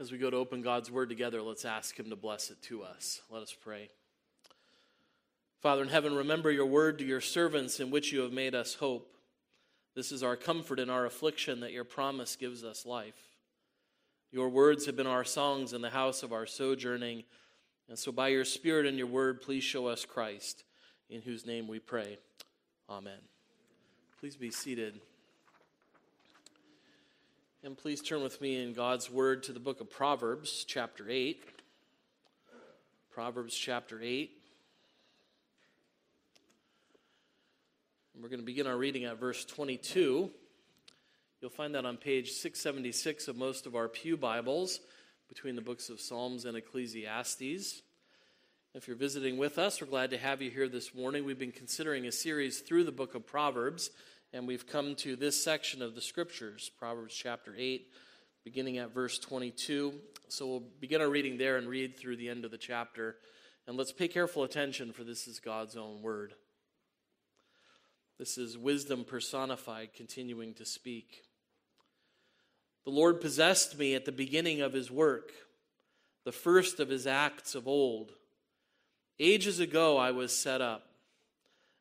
As we go to open God's word together, let's ask Him to bless it to us. Let us pray. Father in heaven, remember your word to your servants in which you have made us hope. This is our comfort in our affliction that your promise gives us life. Your words have been our songs in the house of our sojourning. And so, by your Spirit and your word, please show us Christ, in whose name we pray. Amen. Please be seated. And please turn with me in God's Word to the book of Proverbs, chapter 8. Proverbs, chapter 8. And we're going to begin our reading at verse 22. You'll find that on page 676 of most of our Pew Bibles, between the books of Psalms and Ecclesiastes. If you're visiting with us, we're glad to have you here this morning. We've been considering a series through the book of Proverbs and we've come to this section of the scriptures, Proverbs chapter 8, beginning at verse 22. So we'll begin our reading there and read through the end of the chapter. And let's pay careful attention, for this is God's own word. This is wisdom personified, continuing to speak. The Lord possessed me at the beginning of his work, the first of his acts of old. Ages ago I was set up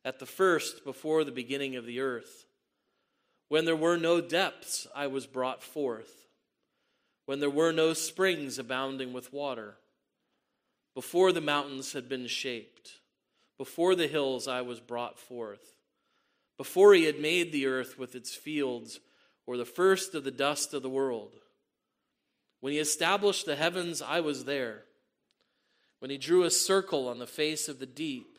at the first before the beginning of the earth. When there were no depths, I was brought forth. When there were no springs abounding with water. Before the mountains had been shaped, before the hills, I was brought forth. Before he had made the earth with its fields, or the first of the dust of the world. When he established the heavens, I was there. When he drew a circle on the face of the deep,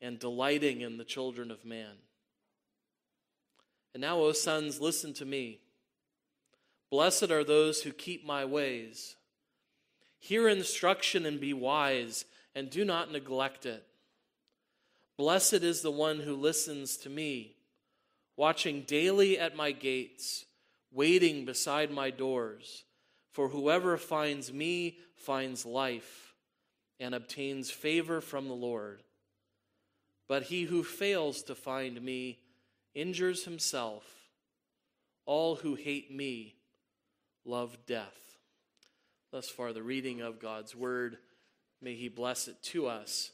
and delighting in the children of man. And now, O sons, listen to me. Blessed are those who keep my ways. Hear instruction and be wise, and do not neglect it. Blessed is the one who listens to me, watching daily at my gates, waiting beside my doors. For whoever finds me finds life and obtains favor from the Lord. But he who fails to find me injures himself. All who hate me love death. Thus far, the reading of God's word. May he bless it to us.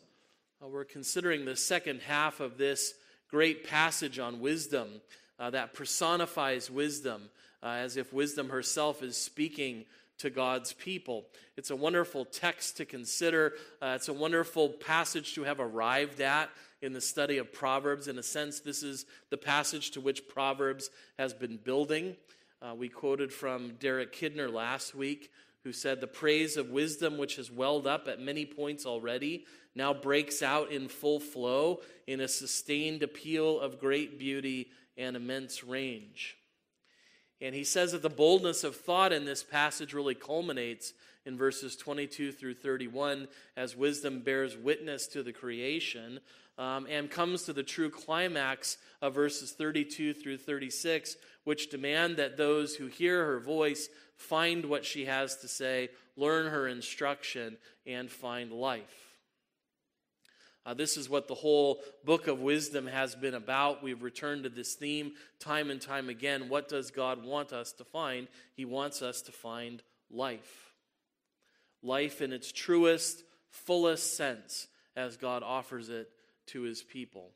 Uh, we're considering the second half of this great passage on wisdom uh, that personifies wisdom, uh, as if wisdom herself is speaking to God's people. It's a wonderful text to consider. Uh, it's a wonderful passage to have arrived at in the study of Proverbs. In a sense, this is the passage to which Proverbs has been building. Uh, we quoted from Derek Kidner last week, who said, The praise of wisdom, which has welled up at many points already, now breaks out in full flow in a sustained appeal of great beauty and immense range. And he says that the boldness of thought in this passage really culminates in verses 22 through 31 as wisdom bears witness to the creation um, and comes to the true climax of verses 32 through 36, which demand that those who hear her voice find what she has to say, learn her instruction, and find life. Uh, this is what the whole book of wisdom has been about. We've returned to this theme time and time again. What does God want us to find? He wants us to find life. Life in its truest, fullest sense as God offers it to his people.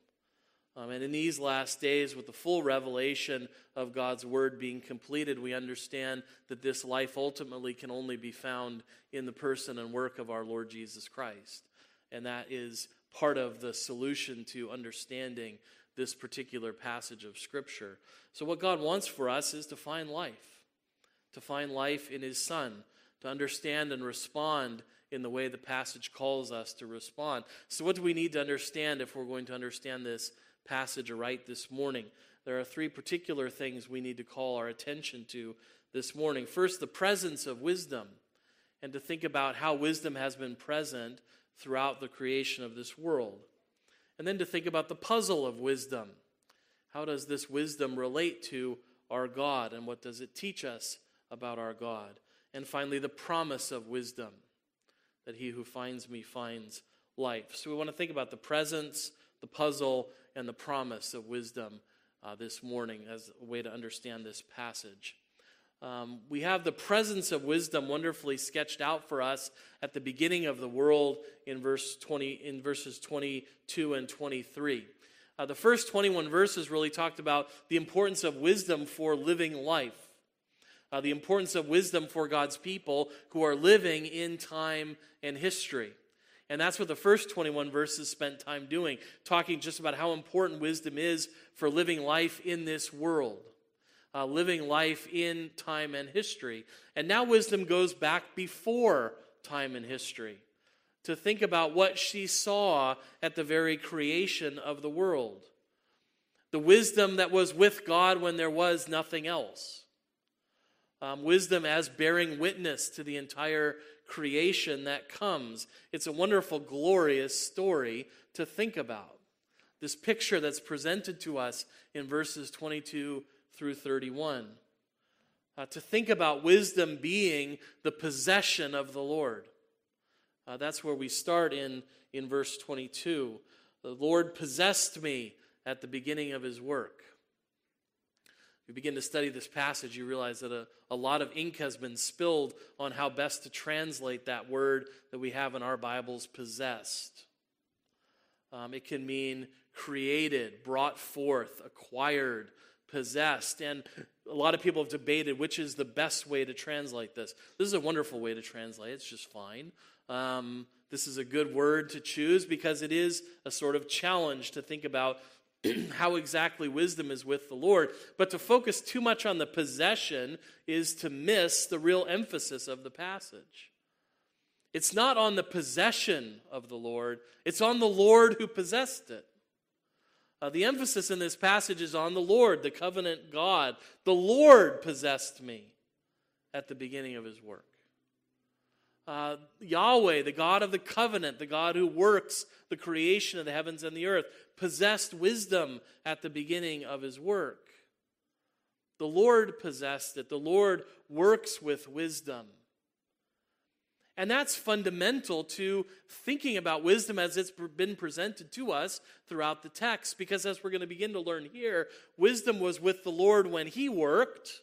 Um, and in these last days, with the full revelation of God's word being completed, we understand that this life ultimately can only be found in the person and work of our Lord Jesus Christ. And that is part of the solution to understanding this particular passage of Scripture. So, what God wants for us is to find life, to find life in His Son, to understand and respond in the way the passage calls us to respond. So, what do we need to understand if we're going to understand this passage right this morning? There are three particular things we need to call our attention to this morning. First, the presence of wisdom and to think about how wisdom has been present throughout the creation of this world. And then to think about the puzzle of wisdom. How does this wisdom relate to our God, and what does it teach us about our God? And finally, the promise of wisdom that he who finds me finds life. So we want to think about the presence, the puzzle, and the promise of wisdom uh, this morning as a way to understand this passage. Um, we have the presence of wisdom wonderfully sketched out for us at the beginning of the world in verse 20 in verses 22 and 23 uh, the first 21 verses really talked about the importance of wisdom for living life uh, the importance of wisdom for god's people who are living in time and history and that's what the first 21 verses spent time doing talking just about how important wisdom is for living life in this world uh, living life in time and history. And now wisdom goes back before time and history to think about what she saw at the very creation of the world. The wisdom that was with God when there was nothing else. Um, wisdom as bearing witness to the entire creation that comes. It's a wonderful, glorious story to think about. This picture that's presented to us in verses 22 through 31. Uh, to think about wisdom being the possession of the Lord. Uh, that's where we start in, in verse 22. The Lord possessed me at the beginning of his work. You begin to study this passage, you realize that a, a lot of ink has been spilled on how best to translate that word that we have in our Bibles, possessed. Um, it can mean created, brought forth, acquired, possessed. And a lot of people have debated which is the best way to translate this. This is a wonderful way to translate, it's just fine. Um, this is a good word to choose because it is a sort of challenge to think about how exactly wisdom is with the Lord. But to focus too much on the possession is to miss the real emphasis of the passage. It's not on the possession of the Lord, it's on the Lord who possessed it. Uh, the emphasis in this passage is on the Lord, the covenant God. The Lord possessed me at the beginning of his work. Uh, Yahweh, the God of the covenant, the God who works the creation of the heavens and the earth, possessed wisdom at the beginning of his work. The Lord possessed it. The Lord works with wisdom. And that's fundamental to thinking about wisdom as it's been presented to us throughout the text. Because as we're going to begin to learn here, wisdom was with the Lord when he worked.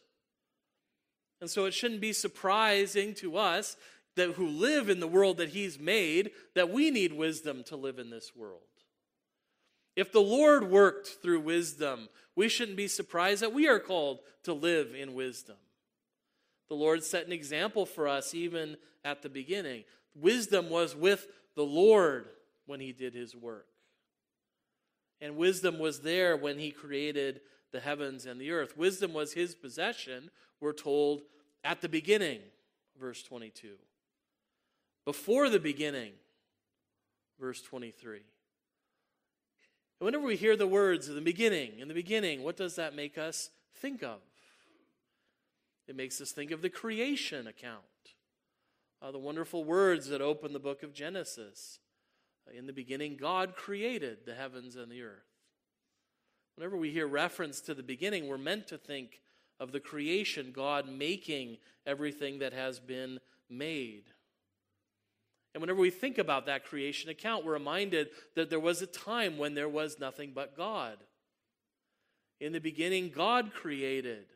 And so it shouldn't be surprising to us that who live in the world that he's made that we need wisdom to live in this world. If the Lord worked through wisdom, we shouldn't be surprised that we are called to live in wisdom. The Lord set an example for us even at the beginning. Wisdom was with the Lord when he did his work. And wisdom was there when he created the heavens and the earth. Wisdom was his possession, we're told at the beginning, verse 22. Before the beginning, verse 23. And whenever we hear the words in the beginning, in the beginning, what does that make us think of? It makes us think of the creation account, uh, the wonderful words that open the book of Genesis. Uh, in the beginning, God created the heavens and the earth. Whenever we hear reference to the beginning, we're meant to think of the creation, God making everything that has been made. And whenever we think about that creation account, we're reminded that there was a time when there was nothing but God. In the beginning, God created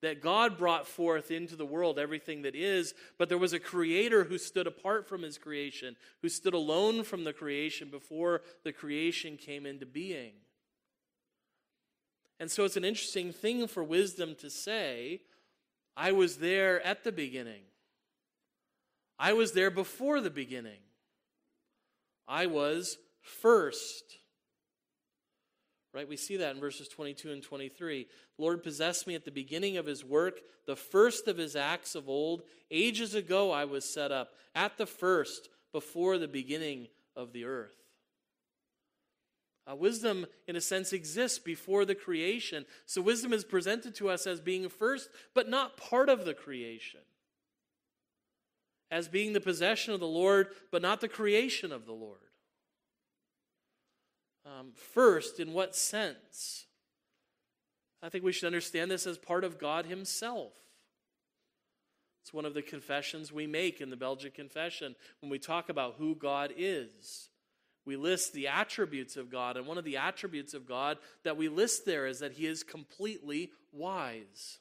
that God brought forth into the world everything that is, but there was a creator who stood apart from his creation, who stood alone from the creation before the creation came into being. And so it's an interesting thing for wisdom to say, I was there at the beginning. I was there before the beginning. I was first. Right? We see that in verses 22 and 23. The Lord possessed me at the beginning of his work, the first of his acts of old. Ages ago I was set up, at the first, before the beginning of the earth. Uh, wisdom, in a sense, exists before the creation. So wisdom is presented to us as being first, but not part of the creation. As being the possession of the Lord, but not the creation of the Lord. Um, first, in what sense? I think we should understand this as part of God Himself. It's one of the confessions we make in the Belgic Confession when we talk about who God is. We list the attributes of God, and one of the attributes of God that we list there is that He is completely wise.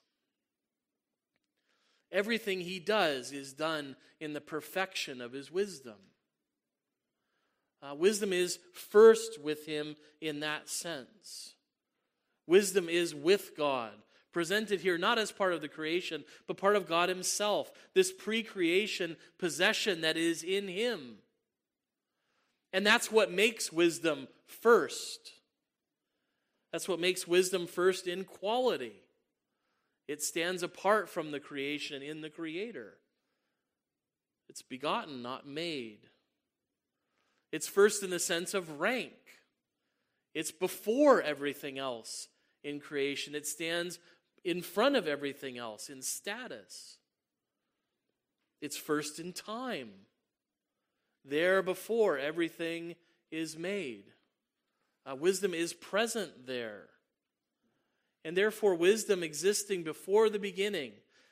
Everything He does is done in the perfection of His wisdom. Uh, wisdom is first with Him in that sense. Wisdom is with God presented here not as part of the creation, but part of God Himself, this pre creation possession that is in Him. And that's what makes wisdom first. That's what makes wisdom first in quality. It stands apart from the creation in the Creator. It's begotten, not made. It's first in the sense of rank. It's before everything else in creation. It stands in front of everything else in status. It's first in time, there before everything is made. Uh, wisdom is present there. And therefore, wisdom existing before the beginning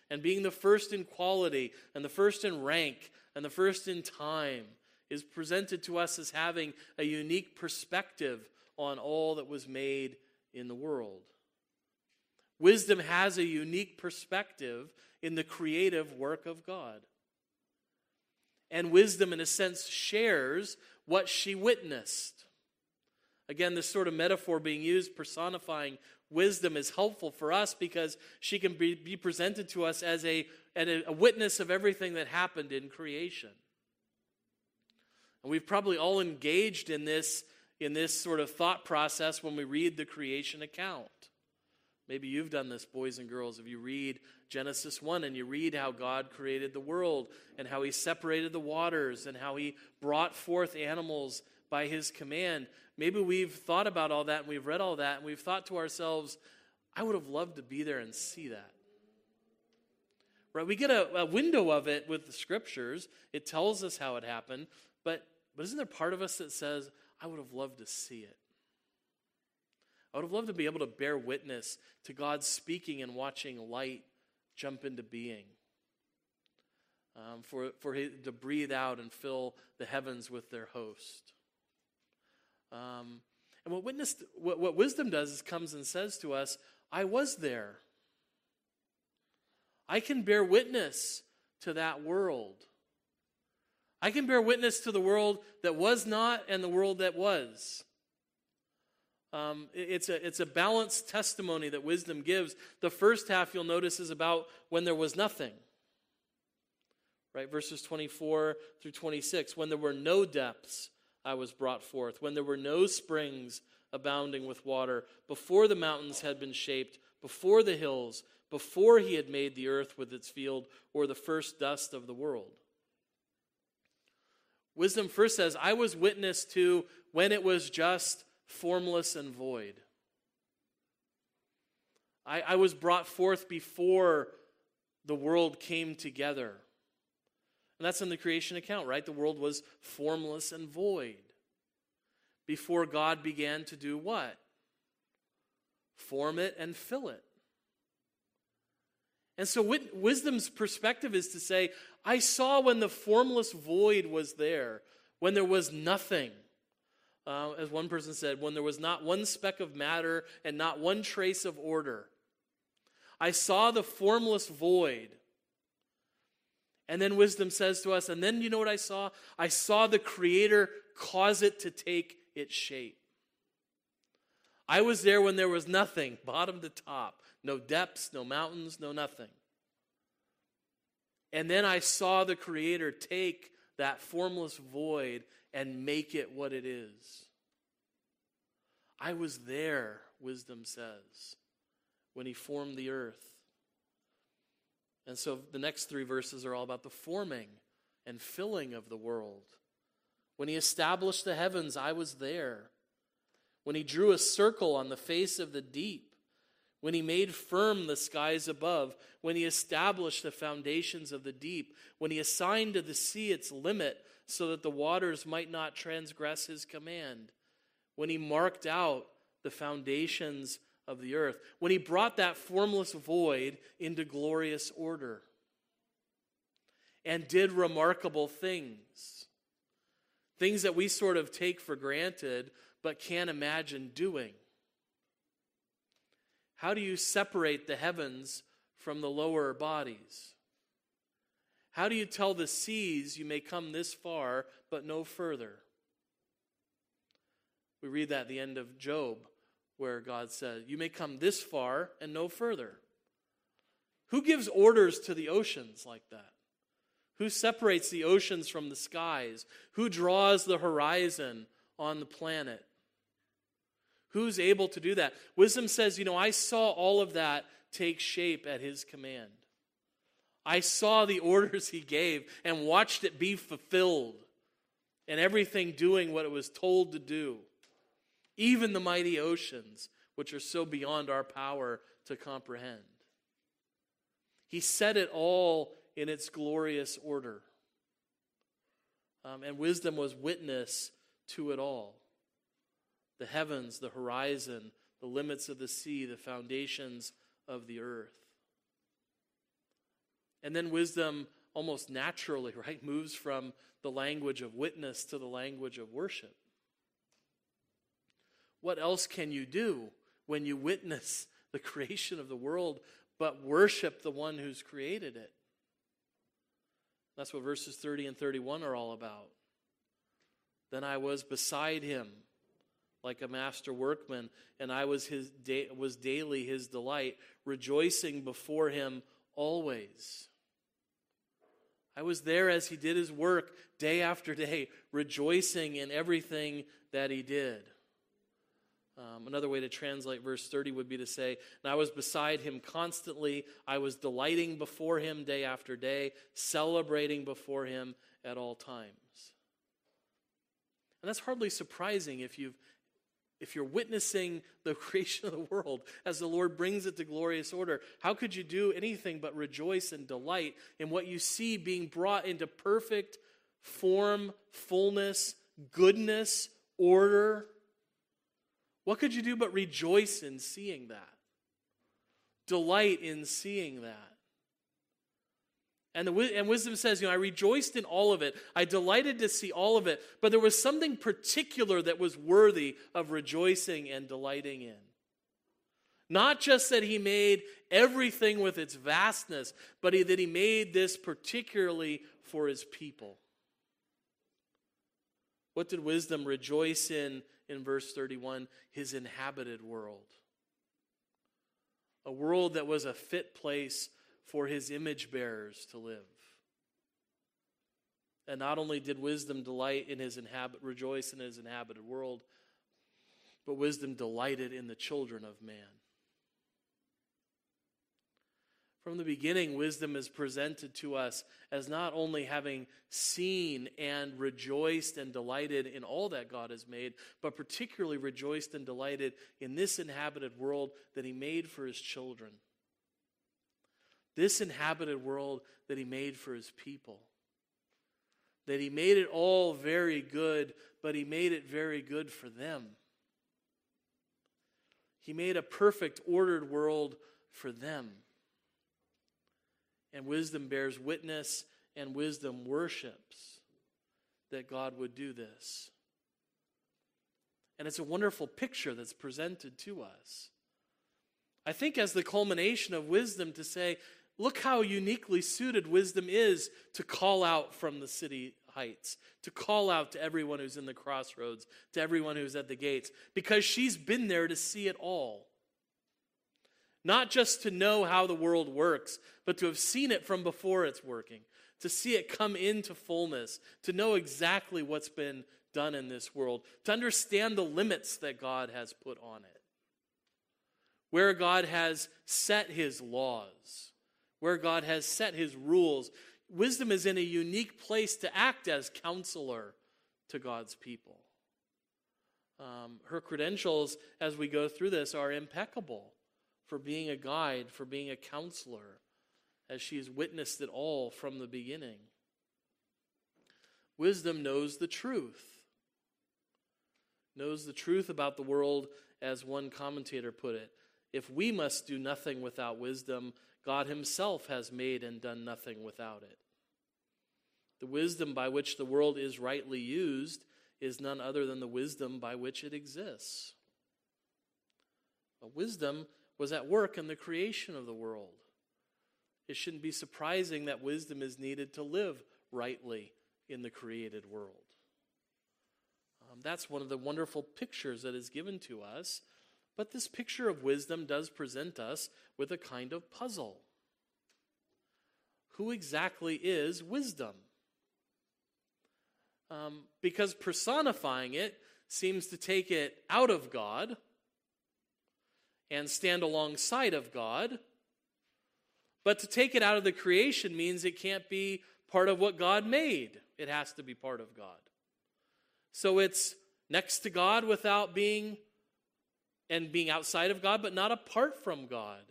and being the first in quality and the first in rank and the first in time is presented to us as having a unique perspective on all that was made in the world. Wisdom has a unique perspective in the creative work of God. And wisdom, in a sense, shares what she witnessed. Again, this sort of metaphor being used, personifying wisdom, is helpful for us because she can be, be presented to us as a, a, a witness of everything that happened in creation. And we've probably all engaged in this, in this sort of thought process when we read the creation account. Maybe you've done this, boys and girls. If you read Genesis 1 and you read how God created the world and how he separated the waters and how he brought forth animals by his command, maybe we've thought about all that and we've read all that and we've thought to ourselves, I would have loved to be there and see that. Right? We get a, a window of it with the scriptures. It tells us how it happened, but but isn't there part of us that says, I would have loved to see it? I would have loved to be able to bear witness to God speaking and watching light jump into being. Um, for, for to breathe out and fill the heavens with their host. Um, and what, witness, what, what wisdom does is comes and says to us, I was there. I can bear witness to that world. I can bear witness to the world that was not and the world that was. Um, it's, a, it's a balanced testimony that wisdom gives. The first half, you'll notice, is about when there was nothing. Right? Verses 24 through 26. When there were no depths, I was brought forth. When there were no springs abounding with water, before the mountains had been shaped, before the hills, before he had made the earth with its field, or the first dust of the world. Wisdom first says, I was witness to when it was just formless and void. I, I was brought forth before the world came together. And that's in the creation account, right? The world was formless and void before God began to do what? Form it and fill it. And so, wisdom's perspective is to say, I saw when the formless void was there, when there was nothing. Uh, as one person said, when there was not one speck of matter and not one trace of order. I saw the formless void. And then wisdom says to us, and then you know what I saw? I saw the Creator cause it to take its shape. I was there when there was nothing, bottom to top. No depths, no mountains, no nothing. And then I saw the Creator take that formless void and make it what it is. I was there, wisdom says, when he formed the earth. And so the next three verses are all about the forming and filling of the world. When he established the heavens, I was there. When he drew a circle on the face of the deep, when he made firm the skies above, when he established the foundations of the deep, when he assigned to the sea its limit so that the waters might not transgress his command, when he marked out the foundations of the earth, when he brought that formless void into glorious order and did remarkable things. Things that we sort of take for granted but can't imagine doing. How do you separate the heavens from the lower bodies? How do you tell the seas you may come this far but no further? We read that at the end of Job, where God said, You may come this far and no further. Who gives orders to the oceans like that? Who separates the oceans from the skies? Who draws the horizon on the planet? Who's able to do that? Wisdom says, you know, I saw all of that take shape at his command. I saw the orders he gave and watched it be fulfilled and everything doing what it was told to do. Even the mighty oceans, which are so beyond our power to comprehend. He set it all in its glorious order. Um, and wisdom was witness to it all the heavens, the horizon, the limits of the sea, the foundations of the earth. And then wisdom almost naturally, right, moves from the language of witness to the language of worship. What else can you do when you witness the creation of the world but worship the one who's created it? That's what verses 30 and 31 are all about. Then I was beside him like a master workman, and I was, his da- was daily his delight, rejoicing before him always. I was there as he did his work day after day, rejoicing in everything that he did. Um, another way to translate verse 30 would be to say, And I was beside him constantly. I was delighting before him day after day, celebrating before him at all times. And that's hardly surprising if you've if you're witnessing the creation of the world as the Lord brings it to glorious order, how could you do anything but rejoice and delight in what you see being brought into perfect form, fullness, goodness, order? What could you do but rejoice in seeing that? Delight in seeing that. And, the, and wisdom says, you know, I rejoiced in all of it. I delighted to see all of it. But there was something particular that was worthy of rejoicing and delighting in. Not just that he made everything with its vastness, but he, that he made this particularly for his people. What did wisdom rejoice in in verse 31? His inhabited world. A world that was a fit place for his image bearers to live. And not only did wisdom delight in his inhabit, rejoice in his inhabited world, but wisdom delighted in the children of man. From the beginning, wisdom is presented to us as not only having seen and rejoiced and delighted in all that God has made, but particularly rejoiced and delighted in this inhabited world that He made for His children this inhabited world that he made for his people. That he made it all very good, but he made it very good for them. He made a perfect, ordered world for them. And wisdom bears witness, and wisdom worships that God would do this. And it's a wonderful picture that's presented to us. I think, as the culmination of wisdom, to say, Look how uniquely suited wisdom is to call out from the city heights, to call out to everyone who's in the crossroads, to everyone who's at the gates, because she's been there to see it all. Not just to know how the world works, but to have seen it from before it's working, to see it come into fullness, to know exactly what's been done in this world, to understand the limits that God has put on it, where God has set his laws where God has set his rules. Wisdom is in a unique place to act as counselor to God's people. Um, her credentials, as we go through this, are impeccable for being a guide, for being a counselor, as she has witnessed it all from the beginning. Wisdom knows the truth, knows the truth about the world, as one commentator put it. If we must do nothing without wisdom, God Himself has made and done nothing without it. The wisdom by which the world is rightly used is none other than the wisdom by which it exists. But wisdom was at work in the creation of the world. It shouldn't be surprising that wisdom is needed to live rightly in the created world. Um, that's one of the wonderful pictures that is given to us. But this picture of wisdom does present us with a kind of puzzle. Who exactly is wisdom? Um, because personifying it seems to take it out of God and stand alongside of God. But to take it out of the creation means it can't be part of what God made, it has to be part of God. So it's next to God without being and being outside of God, but not apart from God.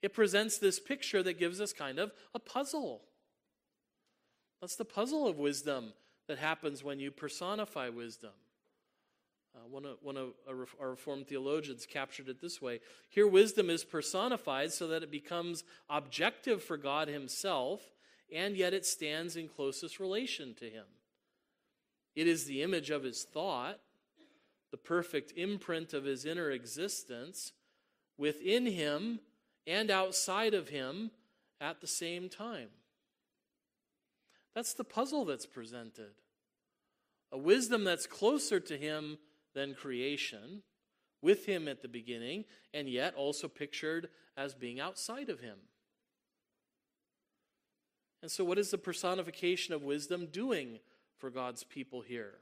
It presents this picture that gives us kind of a puzzle. That's the puzzle of wisdom that happens when you personify wisdom. One of, one of our Reformed theologians captured it this way Here, wisdom is personified so that it becomes objective for God Himself, and yet it stands in closest relation to Him. It is the image of His thought, the perfect imprint of His inner existence within Him and outside of Him at the same time. That's the puzzle that's presented. A wisdom that's closer to Him than creation, with Him at the beginning, and yet also pictured as being outside of Him. And so, what is the personification of wisdom doing for God's people here?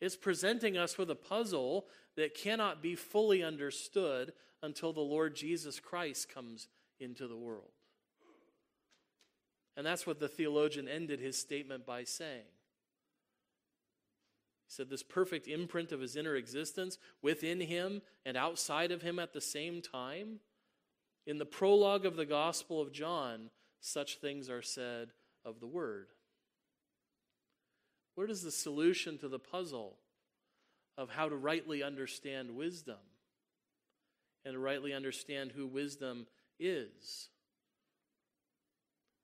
It's presenting us with a puzzle that cannot be fully understood until the Lord Jesus Christ comes into the world. And that's what the theologian ended his statement by saying. Said, This perfect imprint of his inner existence within him and outside of him at the same time. In the prologue of the Gospel of John, such things are said of the Word. Where is the solution to the puzzle of how to rightly understand wisdom and rightly understand who wisdom is?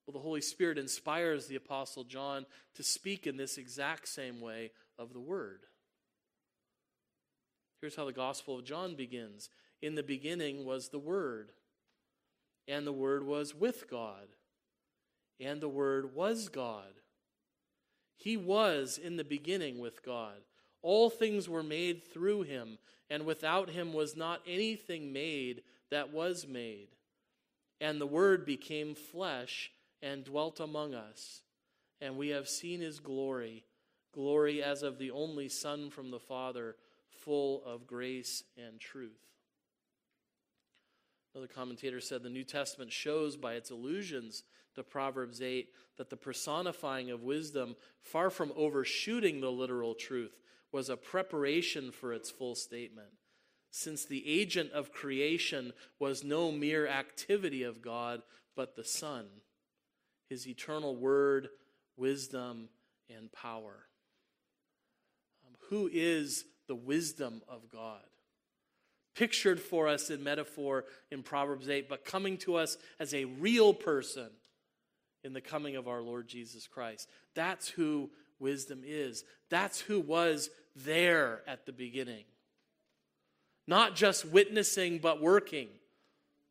Well, the Holy Spirit inspires the Apostle John to speak in this exact same way of the Word. Here's how the Gospel of John begins In the beginning was the Word, and the Word was with God, and the Word was God. He was in the beginning with God. All things were made through him, and without him was not anything made that was made. And the Word became flesh and dwelt among us, and we have seen his glory, glory as of the only Son from the Father, full of grace and truth. Another commentator said the New Testament shows by its allusions to Proverbs 8 that the personifying of wisdom, far from overshooting the literal truth, was a preparation for its full statement. Since the agent of creation was no mere activity of God, but the Son his eternal word, wisdom, and power. Who is the wisdom of God? Pictured for us in metaphor in Proverbs 8, but coming to us as a real person in the coming of our Lord Jesus Christ. That's who wisdom is. That's who was there at the beginning. Not just witnessing, but working.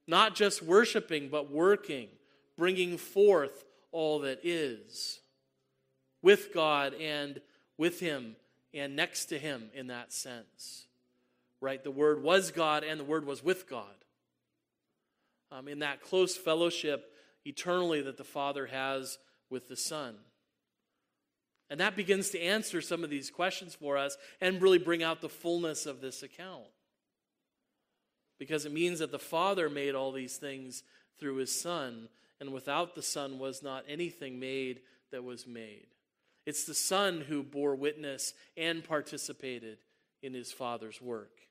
Not just worshiping, but working, bringing forth all that is with God and with Him and next to Him in that sense. Right? The Word was God and the Word was with God. Um, in that close fellowship eternally that the Father has with the Son. And that begins to answer some of these questions for us and really bring out the fullness of this account. Because it means that the Father made all these things through His Son, and without the Son was not anything made that was made. It's the Son who bore witness and participated in his Father's work.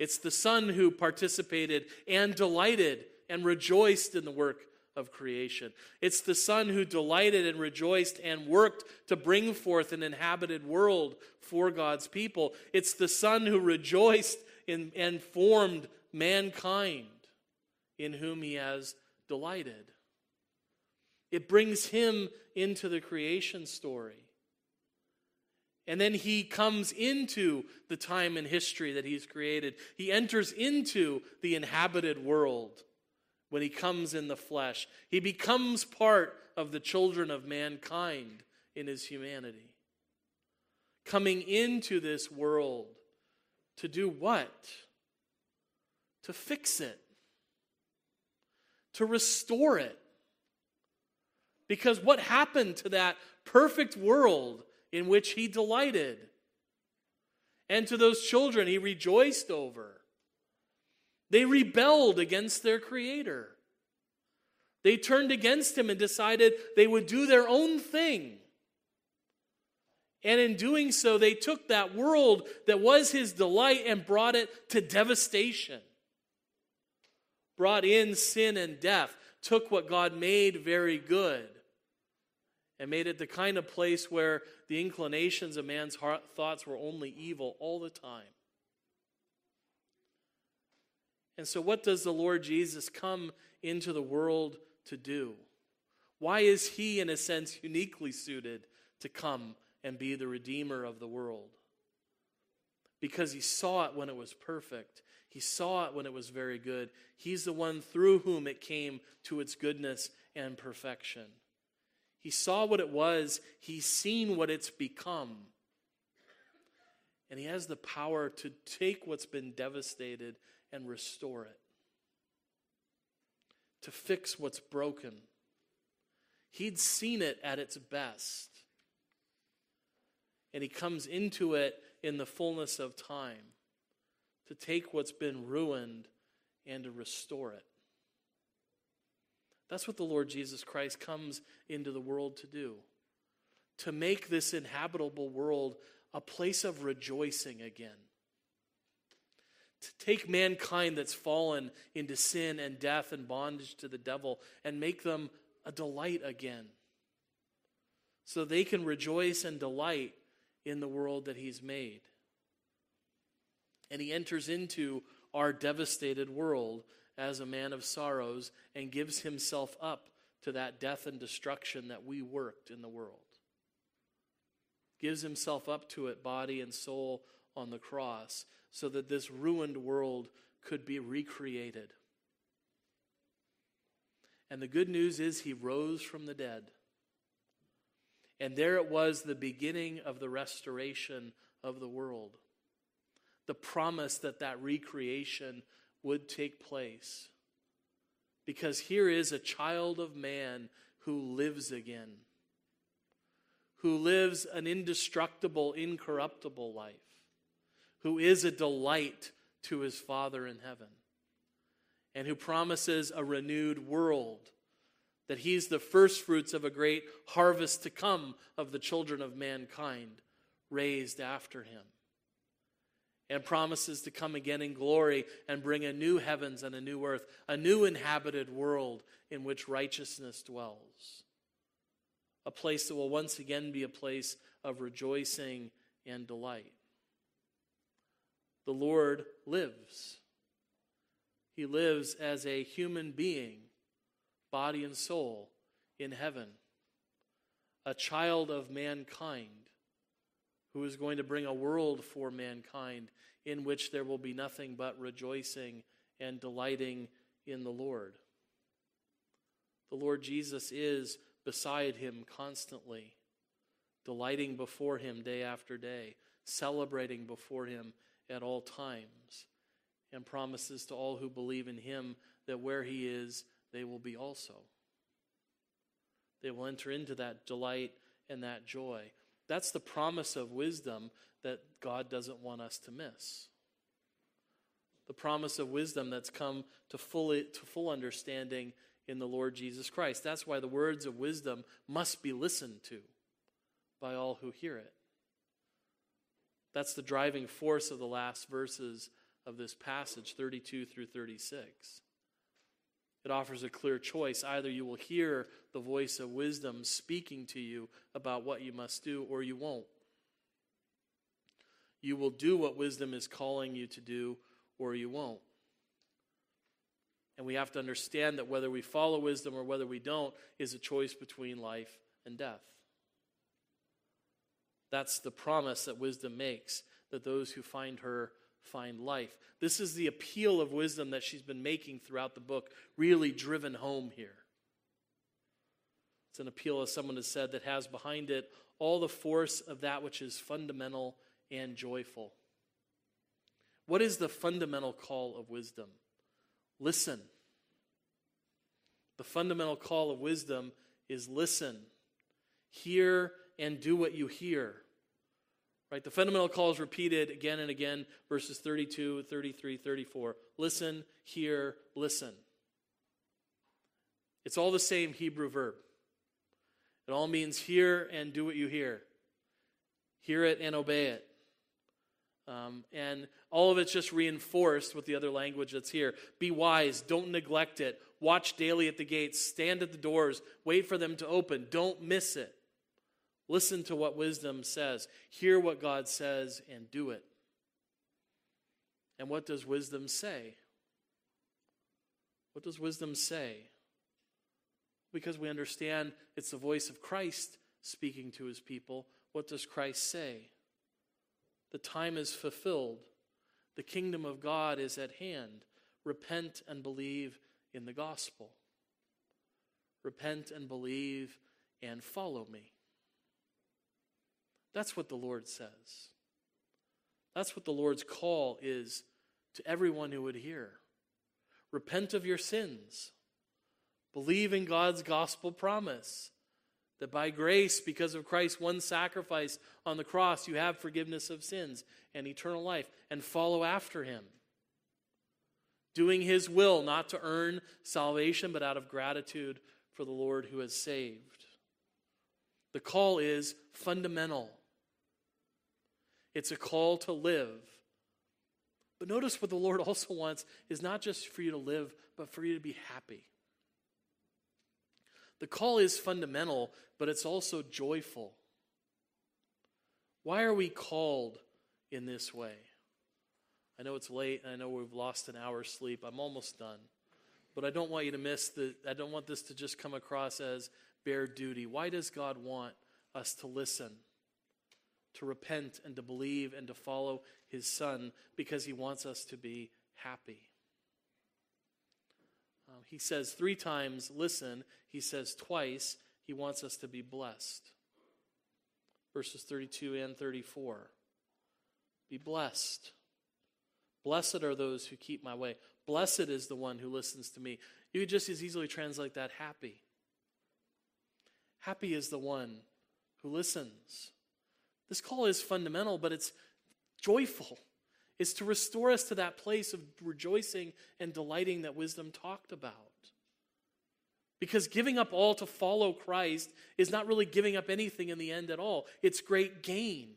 It's the Son who participated and delighted and rejoiced in the work of creation. It's the Son who delighted and rejoiced and worked to bring forth an inhabited world for God's people. It's the Son who rejoiced in, and formed mankind in whom he has delighted. It brings him into the creation story. And then he comes into the time and history that he's created. He enters into the inhabited world when he comes in the flesh. He becomes part of the children of mankind in his humanity. Coming into this world to do what? To fix it, to restore it. Because what happened to that perfect world in which he delighted? And to those children he rejoiced over? They rebelled against their Creator. They turned against Him and decided they would do their own thing. And in doing so, they took that world that was His delight and brought it to devastation. Brought in sin and death, took what God made very good, and made it the kind of place where the inclinations of man's heart, thoughts were only evil all the time. And so, what does the Lord Jesus come into the world to do? Why is he, in a sense, uniquely suited to come and be the Redeemer of the world? Because he saw it when it was perfect. He saw it when it was very good. He's the one through whom it came to its goodness and perfection. He saw what it was, he's seen what it's become. And he has the power to take what's been devastated and restore it, to fix what's broken. He'd seen it at its best. And he comes into it in the fullness of time to take what's been ruined and to restore it. That's what the Lord Jesus Christ comes into the world to do to make this inhabitable world a place of rejoicing again to take mankind that's fallen into sin and death and bondage to the devil and make them a delight again. So they can rejoice and delight in the world that He's made. And He enters into our devastated world as a man of sorrows and gives Himself up to that death and destruction that we worked in the world. Gives Himself up to it, body and soul, on the cross so that this ruined world could be recreated. And the good news is he rose from the dead. And there it was, the beginning of the restoration of the world. The promise that that recreation would take place. Because here is a child of man who lives again, who lives an indestructible, incorruptible life who is a delight to his Father in heaven, and who promises a renewed world, that he's the first fruits of a great harvest to come of the children of mankind raised after him, and promises to come again in glory and bring a new heavens and a new earth, a new inhabited world in which righteousness dwells. A place that will once again be a place of rejoicing and delight the Lord lives. He lives as a human being, body and soul, in heaven, a child of mankind who is going to bring a world for mankind in which there will be nothing but rejoicing and delighting in the Lord. The Lord Jesus is beside him constantly, delighting before him day after day, celebrating before him at all times, and promises to all who believe in him that where he is, they will be also. They will enter into that delight and that joy. That's the promise of wisdom that God doesn't want us to miss. The promise of wisdom that's come to, fully, to full understanding in the Lord Jesus Christ. That's why the words of wisdom must be listened to by all who hear it. That's the driving force of the last verses of this passage, 32 through 36. It offers a clear choice. Either you will hear the voice of wisdom speaking to you about what you must do, or you won't. You will do what wisdom is calling you to do, or you won't. And we have to understand that whether we follow wisdom or whether we don't is a choice between life and death. That's the promise that wisdom makes that those who find her find life. This is the appeal of wisdom that she's been making throughout the book, really driven home here. It's an appeal, as someone has said, that has behind it all the force of that which is fundamental and joyful. What is the fundamental call of wisdom? Listen. The fundamental call of wisdom is listen. Hear and do what you hear. Right? The fundamental call is repeated again and again, verses 32, 33, 34. Listen, hear, listen. It's all the same Hebrew verb. It all means hear and do what you hear. Hear it and obey it. Um, and all of it's just reinforced with the other language that's here. Be wise, don't neglect it. Watch daily at the gates, stand at the doors, wait for them to open. Don't miss it. Listen to what wisdom says, hear what God says, and do it. And what does wisdom say? What does wisdom say? Because we understand it's the voice of Christ speaking to his people. What does Christ say? The time is fulfilled. The kingdom of God is at hand. Repent and believe in the gospel. Repent and believe and follow me. That's what the Lord says. That's what the Lord's call is to everyone who would hear. Repent of your sins. Believe in God's gospel promise that by grace, because of Christ's one sacrifice on the cross, you have forgiveness of sins and eternal life, and follow after him. Doing his will, not to earn salvation, but out of gratitude for the Lord who has saved. The call is fundamental. It's a call to live. But notice what the Lord also wants is not just for you to live, but for you to be happy. The call is fundamental, but it's also joyful. Why are we called in this way? I know it's late and I know we've lost an hour's sleep. I'm almost done. But I don't want you to miss the I don't want this to just come across as bare duty. Why does God want us to listen? To repent and to believe and to follow his son because he wants us to be happy. Um, he says three times, listen. He says twice, he wants us to be blessed. Verses 32 and 34. Be blessed. Blessed are those who keep my way. Blessed is the one who listens to me. You could just as easily translate that happy. Happy is the one who listens. This call is fundamental, but it's joyful. It's to restore us to that place of rejoicing and delighting that wisdom talked about. Because giving up all to follow Christ is not really giving up anything in the end at all. It's great gain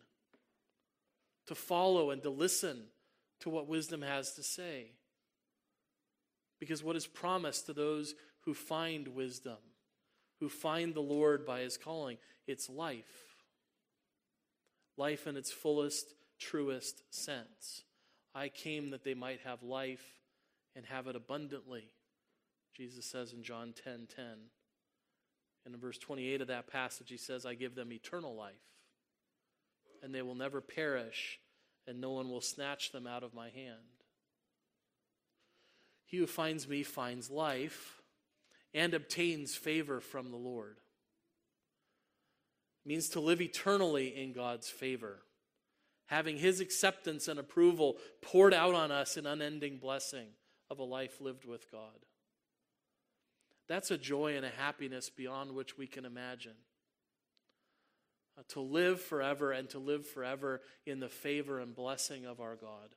to follow and to listen to what wisdom has to say. Because what is promised to those who find wisdom, who find the Lord by his calling, it's life life in its fullest, truest sense. I came that they might have life and have it abundantly, Jesus says in John 10 10. And in verse 28 of that passage, he says, I give them eternal life, and they will never perish, and no one will snatch them out of my hand. He who finds me finds life and obtains favor from the Lord means to live eternally in God's favor, having His acceptance and approval poured out on us in unending blessing of a life lived with God. That's a joy and a happiness beyond which we can imagine. Uh, to live forever and to live forever in the favor and blessing of our God.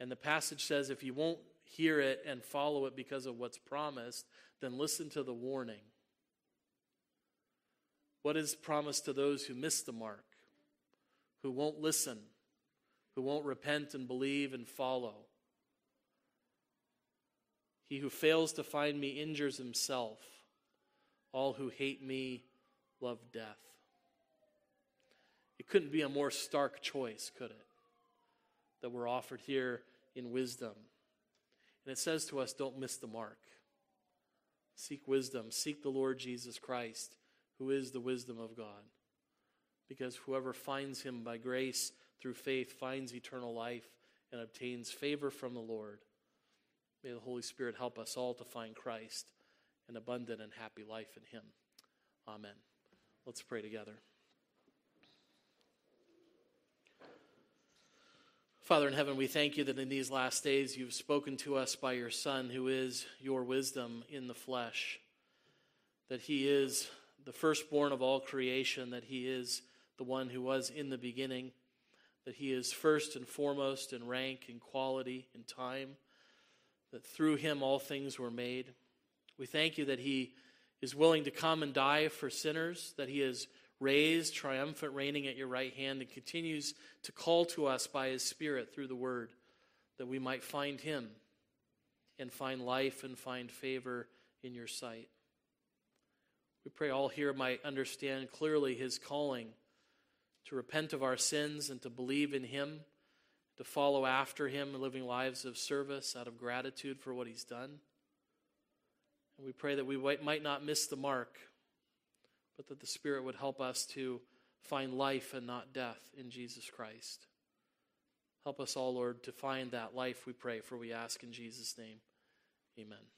And the passage says if you won't hear it and follow it because of what's promised, then listen to the warning. What is promised to those who miss the mark, who won't listen, who won't repent and believe and follow. He who fails to find me injures himself. All who hate me love death. It couldn't be a more stark choice, could it? That we're offered here in wisdom. And it says to us don't miss the mark. Seek wisdom, seek the Lord Jesus Christ, who is the wisdom of God. Because whoever finds him by grace through faith finds eternal life and obtains favor from the Lord. May the Holy Spirit help us all to find Christ, an abundant and happy life in him. Amen. Let's pray together. Father in heaven, we thank you that in these last days you've spoken to us by your Son, who is your wisdom in the flesh, that he is the firstborn of all creation, that he is the one who was in the beginning, that he is first and foremost in rank and quality and time, that through him all things were made. We thank you that he is willing to come and die for sinners, that he is raised, triumphant, reigning at your right hand, and continues to call to us by his Spirit through the word that we might find him and find life and find favor in your sight. We pray all here might understand clearly his calling to repent of our sins and to believe in him, to follow after him, living lives of service out of gratitude for what he's done. And we pray that we might not miss the mark but that the Spirit would help us to find life and not death in Jesus Christ. Help us all, Lord, to find that life, we pray, for we ask in Jesus' name. Amen.